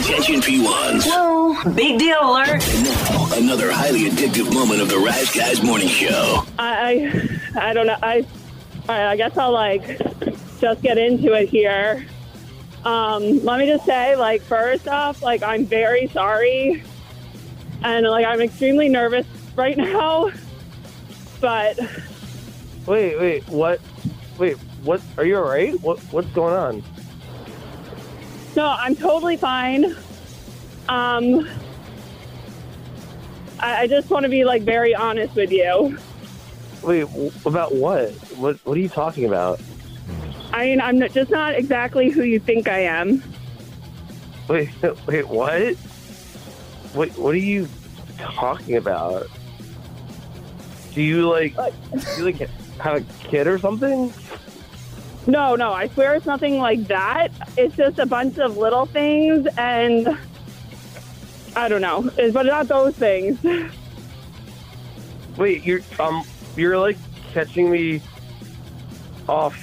Attention P1s. Whoa, big deal alert. And now, another highly addictive moment of the Rise Guys Morning Show. I, I, I don't know. I, all right, I guess I'll like just get into it here. Um, let me just say, like, first off, like, I'm very sorry, and like, I'm extremely nervous right now. But Wait, wait, what? Wait, what? Are you alright? What? What's going on? No, I'm totally fine. Um, I, I just want to be like very honest with you. Wait, w- about what? What? What are you talking about? I mean, I'm not- just not exactly who you think I am. Wait, wait, what? What? What are you talking about? Do you like? Do you like have a kid or something? No, no, I swear it's nothing like that. It's just a bunch of little things, and I don't know, It's- but not those things. Wait, you're um, you're like catching me off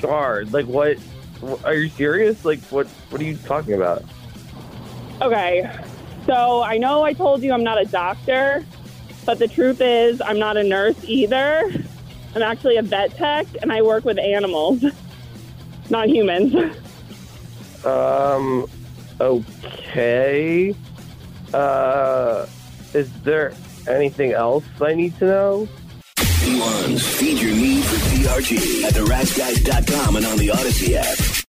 guard. Like, what? Are you serious? Like, what? What are you talking about? Okay, so I know I told you I'm not a doctor, but the truth is I'm not a nurse either. I'm actually a vet tech, and I work with animals, not humans. Um, okay. Uh, is there anything else I need to know? P1s, feed your need for PRG at theriseguys.com and on the Odyssey app.